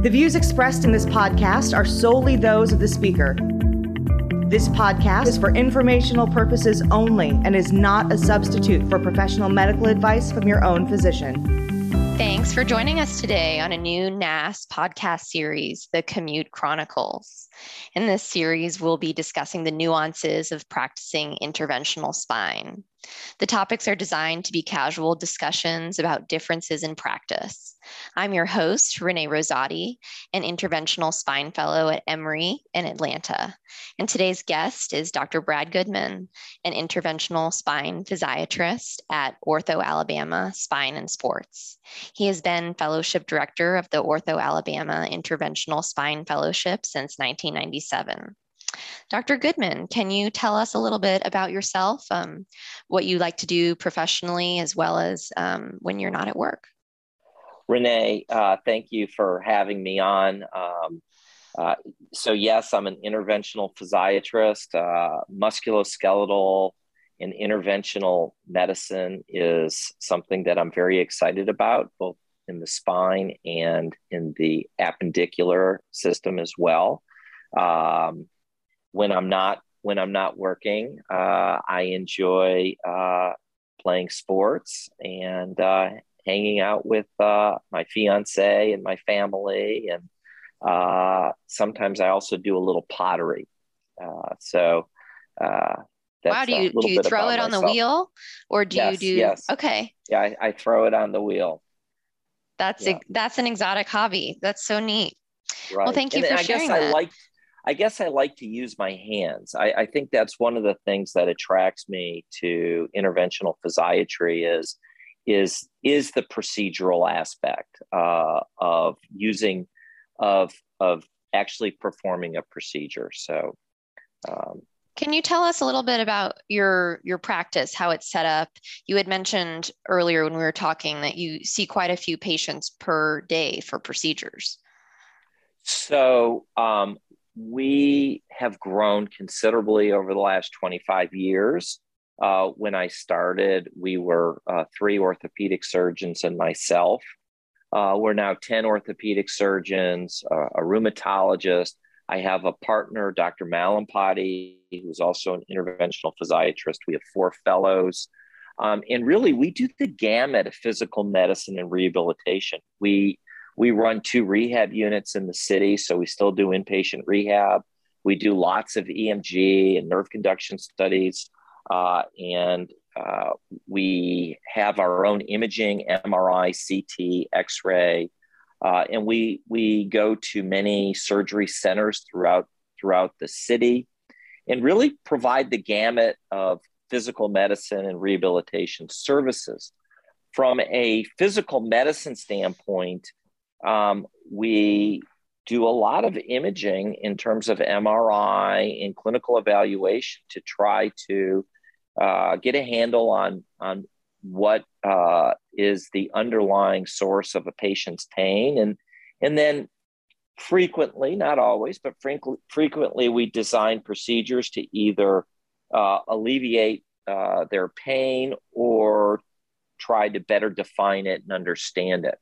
The views expressed in this podcast are solely those of the speaker. This podcast is for informational purposes only and is not a substitute for professional medical advice from your own physician. Thanks for joining us today on a new NASS podcast series, The Commute Chronicles. In this series, we'll be discussing the nuances of practicing interventional spine. The topics are designed to be casual discussions about differences in practice. I'm your host, Renee Rosati, an interventional spine fellow at Emory in Atlanta. And today's guest is Dr. Brad Goodman, an interventional spine physiatrist at Ortho Alabama Spine and Sports. He has been fellowship director of the Ortho Alabama Interventional Spine Fellowship since 1997. Dr. Goodman, can you tell us a little bit about yourself, um, what you like to do professionally, as well as um, when you're not at work? Renee, uh, thank you for having me on. Um, uh, so, yes, I'm an interventional physiatrist. Uh, musculoskeletal and interventional medicine is something that I'm very excited about, both in the spine and in the appendicular system as well. Um, when I'm not when I'm not working, uh, I enjoy uh, playing sports and uh, hanging out with uh, my fiance and my family, and uh, sometimes I also do a little pottery. Uh, so. wow, do you do you throw it on myself. the wheel, or do yes, you do? Yes. Okay. Yeah, I, I, throw it on the wheel. That's yeah. a, that's an exotic hobby. That's so neat. Right. Well, thank you and for I sharing guess that. I like I guess I like to use my hands. I, I, think that's one of the things that attracts me to interventional physiatry is is is the procedural aspect uh, of using of of actually performing a procedure. So. Um, can you tell us a little bit about your your practice, how it's set up? You had mentioned earlier when we were talking that you see quite a few patients per day for procedures. So um, we have grown considerably over the last 25 years. Uh, when I started, we were uh, three orthopedic surgeons and myself. Uh, we're now 10 orthopedic surgeons, a rheumatologist. I have a partner, Dr. Malampati, who's also an interventional physiatrist. We have four fellows. Um, and really, we do the gamut of physical medicine and rehabilitation. We we run two rehab units in the city, so we still do inpatient rehab. We do lots of EMG and nerve conduction studies, uh, and uh, we have our own imaging, MRI, CT, X-ray, uh, and we we go to many surgery centers throughout throughout the city, and really provide the gamut of physical medicine and rehabilitation services. From a physical medicine standpoint, um, we do a lot of imaging in terms of MRI and clinical evaluation to try to uh, get a handle on, on what uh, is the underlying source of a patient's pain. And, and then frequently, not always, but frequently, we design procedures to either uh, alleviate uh, their pain or try to better define it and understand it.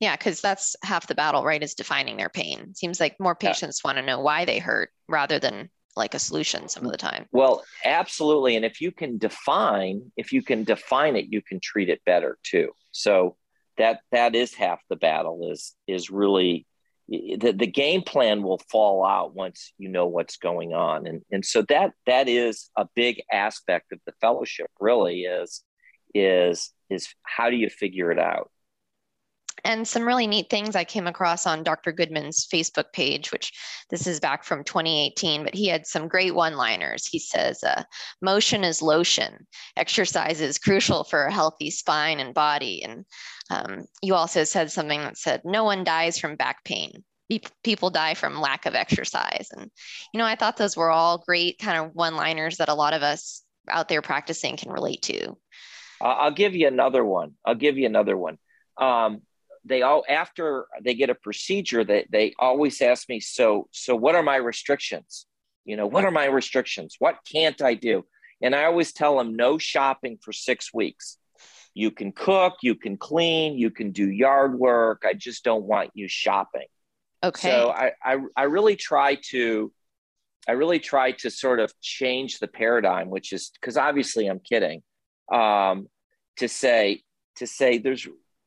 Yeah, because that's half the battle, right? Is defining their pain. Seems like more patients yeah. want to know why they hurt rather than like a solution some of the time. Well, absolutely. And if you can define, if you can define it, you can treat it better too. So that that is half the battle is is really the, the game plan will fall out once you know what's going on. And and so that that is a big aspect of the fellowship really is is is how do you figure it out? And some really neat things I came across on Dr. Goodman's Facebook page, which this is back from 2018, but he had some great one liners. He says, uh, Motion is lotion. Exercise is crucial for a healthy spine and body. And um, you also said something that said, No one dies from back pain. People die from lack of exercise. And, you know, I thought those were all great kind of one liners that a lot of us out there practicing can relate to. I'll give you another one. I'll give you another one. Um, they all after they get a procedure they, they always ask me so so what are my restrictions? You know what are my restrictions? What can't i do? And i always tell them no shopping for six weeks. You can cook you can clean you can do yard work. I just don't want you shopping. Okay. So I, I, I really try to, I really try to sort of change the paradigm, which is because obviously I'm kidding, um, to say to say there's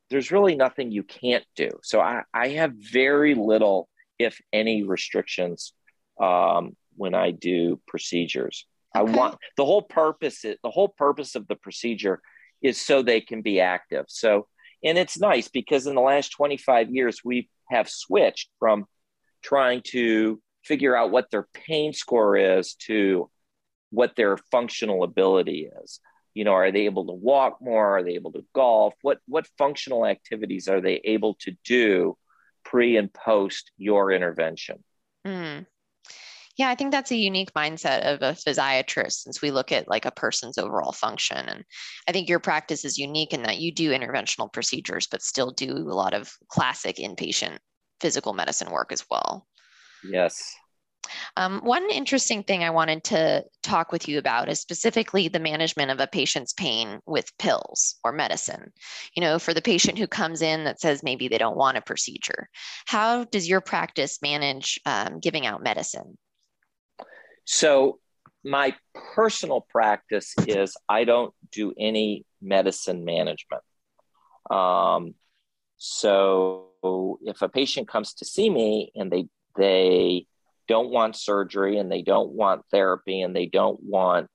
there's really nothing you can't do. So I, I have very little, if any, restrictions um, when I do procedures. Okay. I want the whole purpose. The whole purpose of the procedure is so they can be active. So and it's nice because in the last 25 years we have switched from trying to figure out what their pain score is to what their functional ability is you know are they able to walk more are they able to golf what what functional activities are they able to do pre and post your intervention mm. yeah i think that's a unique mindset of a physiatrist since we look at like a person's overall function and i think your practice is unique in that you do interventional procedures but still do a lot of classic inpatient physical medicine work as well. Yes. Um, one interesting thing I wanted to talk with you about is specifically the management of a patient's pain with pills or medicine. You know, for the patient who comes in that says maybe they don't want a procedure, how does your practice manage um, giving out medicine? So, my personal practice is I don't do any medicine management. Um, so, if a patient comes to see me and they they don't want surgery and they don't want therapy and they don't want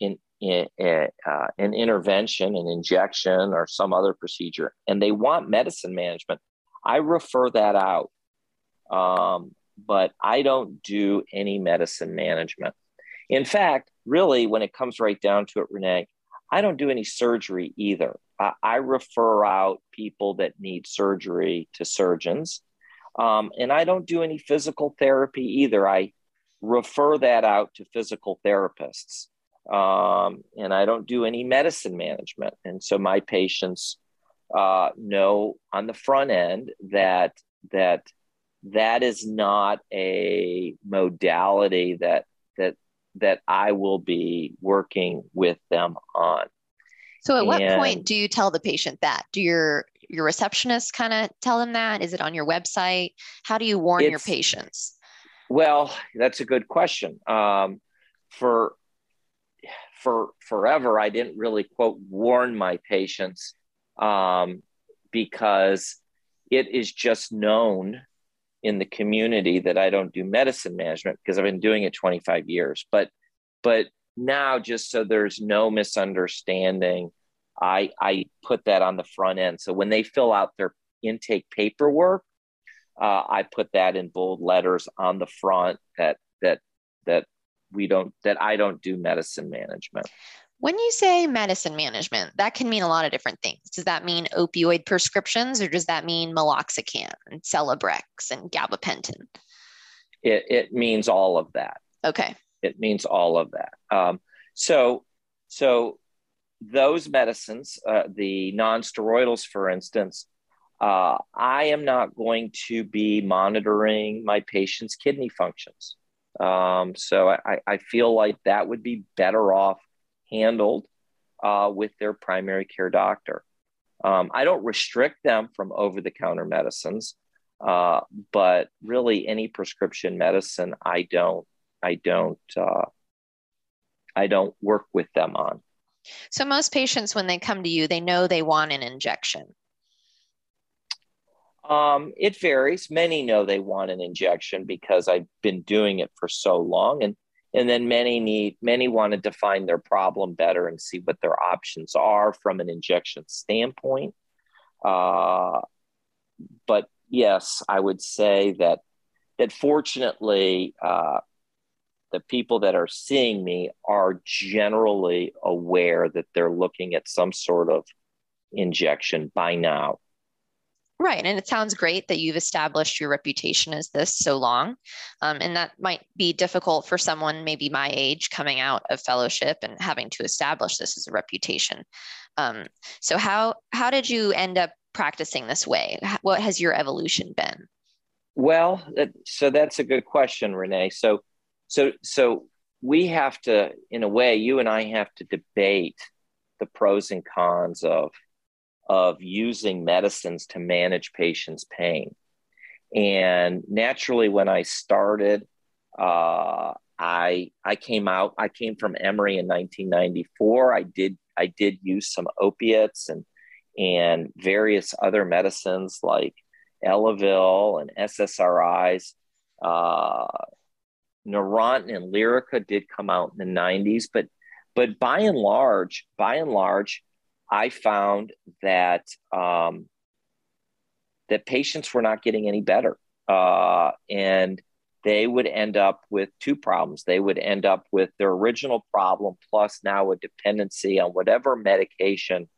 in, in uh, an intervention, an injection, or some other procedure, and they want medicine management, I refer that out. Um, but I don't do any medicine management. In fact, really, when it comes right down to it, Renee, I don't do any surgery either. I, I refer out people that need surgery to surgeons. Um, and I don't do any physical therapy either. I refer that out to physical therapists. Um, and I don't do any medicine management. And so my patients uh, know on the front end that that that is not a modality that that that I will be working with them on. So at what point do you tell the patient that? Do your your receptionist kind of tell them that? Is it on your website? How do you warn your patients? Well, that's a good question. Um, for for forever, I didn't really quote warn my patients um, because it is just known in the community that I don't do medicine management because I've been doing it 25 years. But but now just so there's no misunderstanding, I I put that on the front end. So when they fill out their intake paperwork, uh, I put that in bold letters on the front that that that we don't that I don't do medicine management. When you say medicine management, that can mean a lot of different things. Does that mean opioid prescriptions or does that mean meloxicam and Celebrex and gabapentin? It, it means all of that. Okay. It means all of that. Um, so, so those medicines, uh, the non-steroidals, for instance, uh, I am not going to be monitoring my patient's kidney functions. Um, so I, I feel like that would be better off handled uh, with their primary care doctor. Um, I don't restrict them from over the counter medicines, uh, but really any prescription medicine, I don't, I don't, uh, I don't work with them on. So most patients, when they come to you, they know they want an injection. Um, it varies. Many know they want an injection because I've been doing it for so long, and and then many need many want to define their problem better and see what their options are from an injection standpoint uh, but yes i would say that that fortunately uh, the people that are seeing me are generally aware that they're looking at some sort of injection by now Right. And it sounds great that you've established your reputation as this so long. Um, and that might be difficult for someone maybe my age coming out of fellowship and having to establish this as a reputation. Um, so how how did you end up practicing this way? What has your evolution been? Well, so that's a good question, Renee. So so so we have to, in a way, you and I have to debate the pros and cons of of using medicines to manage patients' pain. And naturally, when I started, uh, I I came out. I came from Emory in 1994. I did I did use some opiates and and various other medicines like Elavil and SSRIs. Uh, Neurontin and Lyrica did come out in the 90s, but but by and large, by and large, I found that um, that patients were not getting any better, uh, and they would end up with two problems. They would end up with their original problem plus now a dependency on whatever medication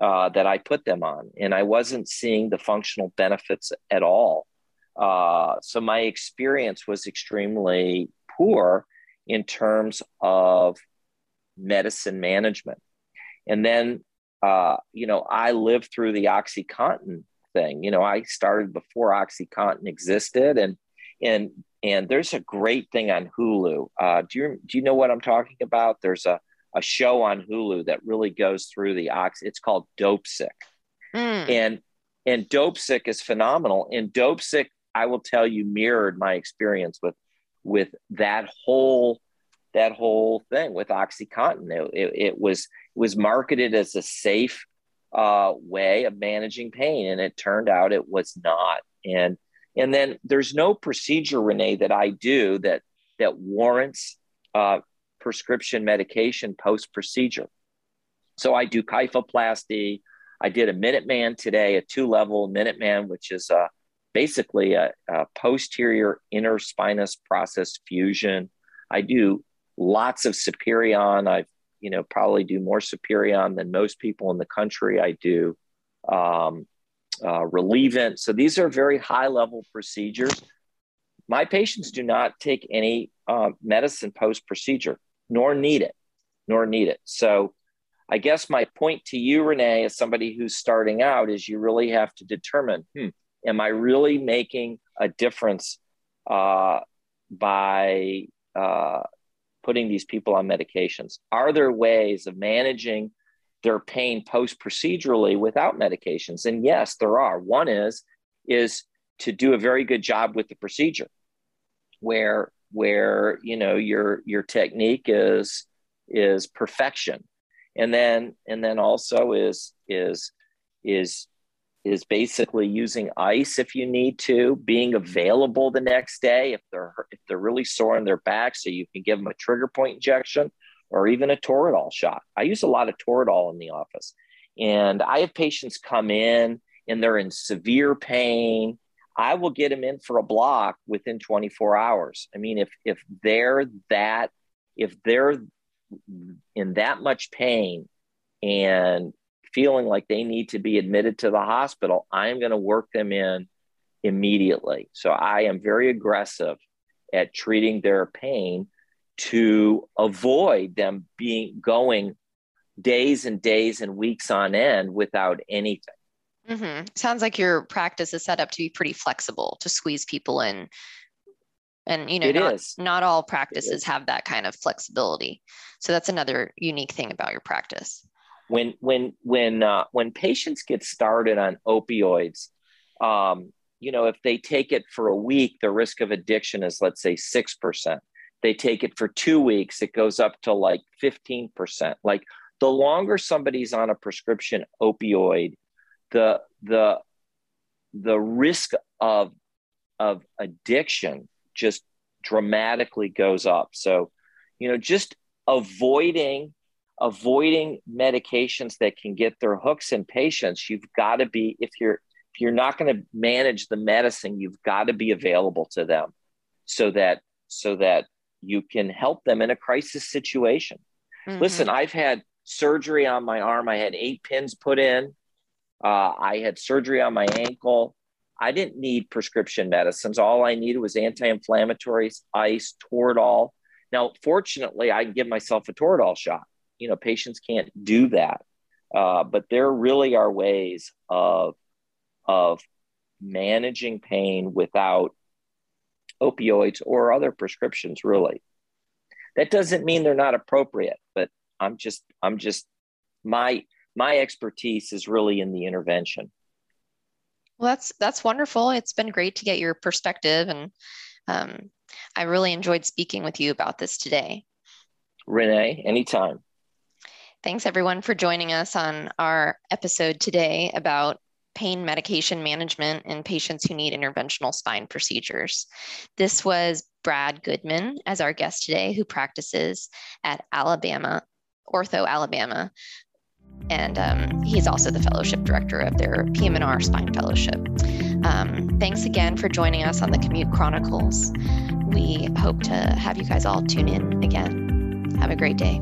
uh, that I put them on, and I wasn't seeing the functional benefits at all. Uh, so my experience was extremely poor in terms of medicine management. And then, uh, you know, I lived through the OxyContin thing. You know, I started before OxyContin existed, and and and there's a great thing on Hulu. Uh, do you do you know what I'm talking about? There's a a show on Hulu that really goes through the ox. It's called Dopesick, mm. and and Dopesick is phenomenal. And Dopesick, I will tell you, mirrored my experience with with that whole that whole thing with OxyContin. It, it, it was it was marketed as a safe uh, way of managing pain, and it turned out it was not. And and then there's no procedure, Renee, that I do that that warrants uh, prescription medication post procedure. So I do kyphoplasty. I did a Minuteman today, a two level Minuteman, which is a, basically a, a posterior interspinous process fusion. I do lots of Superion. I've you know, probably do more Superion than most people in the country. I do um, uh, Relievant. So these are very high level procedures. My patients do not take any uh, medicine post procedure, nor need it, nor need it. So I guess my point to you, Renee, as somebody who's starting out, is you really have to determine hmm, am I really making a difference uh, by uh, putting these people on medications? Are there ways of managing their pain post procedurally without medications? And yes, there are. One is is to do a very good job with the procedure, where where you know your your technique is is perfection, and then and then also is is is is basically using ice if you need to, being mm-hmm. available the next day if they're if they're really sore in their back, so you can give them a trigger point injection or even a Toradol shot. I use a lot of Toradol in the office, and I have patients come in and they're in severe pain. I will get them in for a block within 24 hours. I mean, if if they're that if they're in that much pain and feeling like they need to be admitted to the hospital, I'm going to work them in immediately. So I am very aggressive at treating their pain to avoid them being going days and days and weeks on end without anything. Mm-hmm. Sounds like your practice is set up to be pretty flexible to squeeze people in. And you know, it not, is. not all practices have that kind of flexibility. So that's another unique thing about your practice when when when uh, when patients get started on opioids um, you know if they take it for a week the risk of addiction is let's say 6% they take it for two weeks it goes up to like 15% like the longer somebody's on a prescription opioid the the the risk of of addiction just dramatically goes up. So you know just avoiding avoiding medications that can get their hooks in patients you've got to be if you're if you're not going to manage the medicine you've got to be available to them so that so that you can help them in a crisis situation. Mm-hmm. listen i've had surgery on my arm. I had eight pins put in. Uh, i had surgery on my ankle. I didn't need prescription medicines. All i needed was anti-inflammatories ice toradol. Now fortunately i can give myself a toradol shot you know patients can't do that uh, but there really are ways of of managing pain without opioids or other prescriptions really that doesn't mean they're not appropriate but i'm just i'm just my my expertise is really in the intervention Well, that's that's wonderful. It's been great to get your perspective, and um, I really enjoyed speaking with you about this today. Renee, anytime. Thanks everyone for joining us on our episode today about pain medication management in patients who need interventional spine procedures. This was Brad Goodman as our guest today, who practices at Alabama, Ortho Alabama. And um, he's also the fellowship director of their PM&R Spine Fellowship. Um, thanks again for joining us on the Commute Chronicles. We hope to have you guys all tune in again. Have a great day.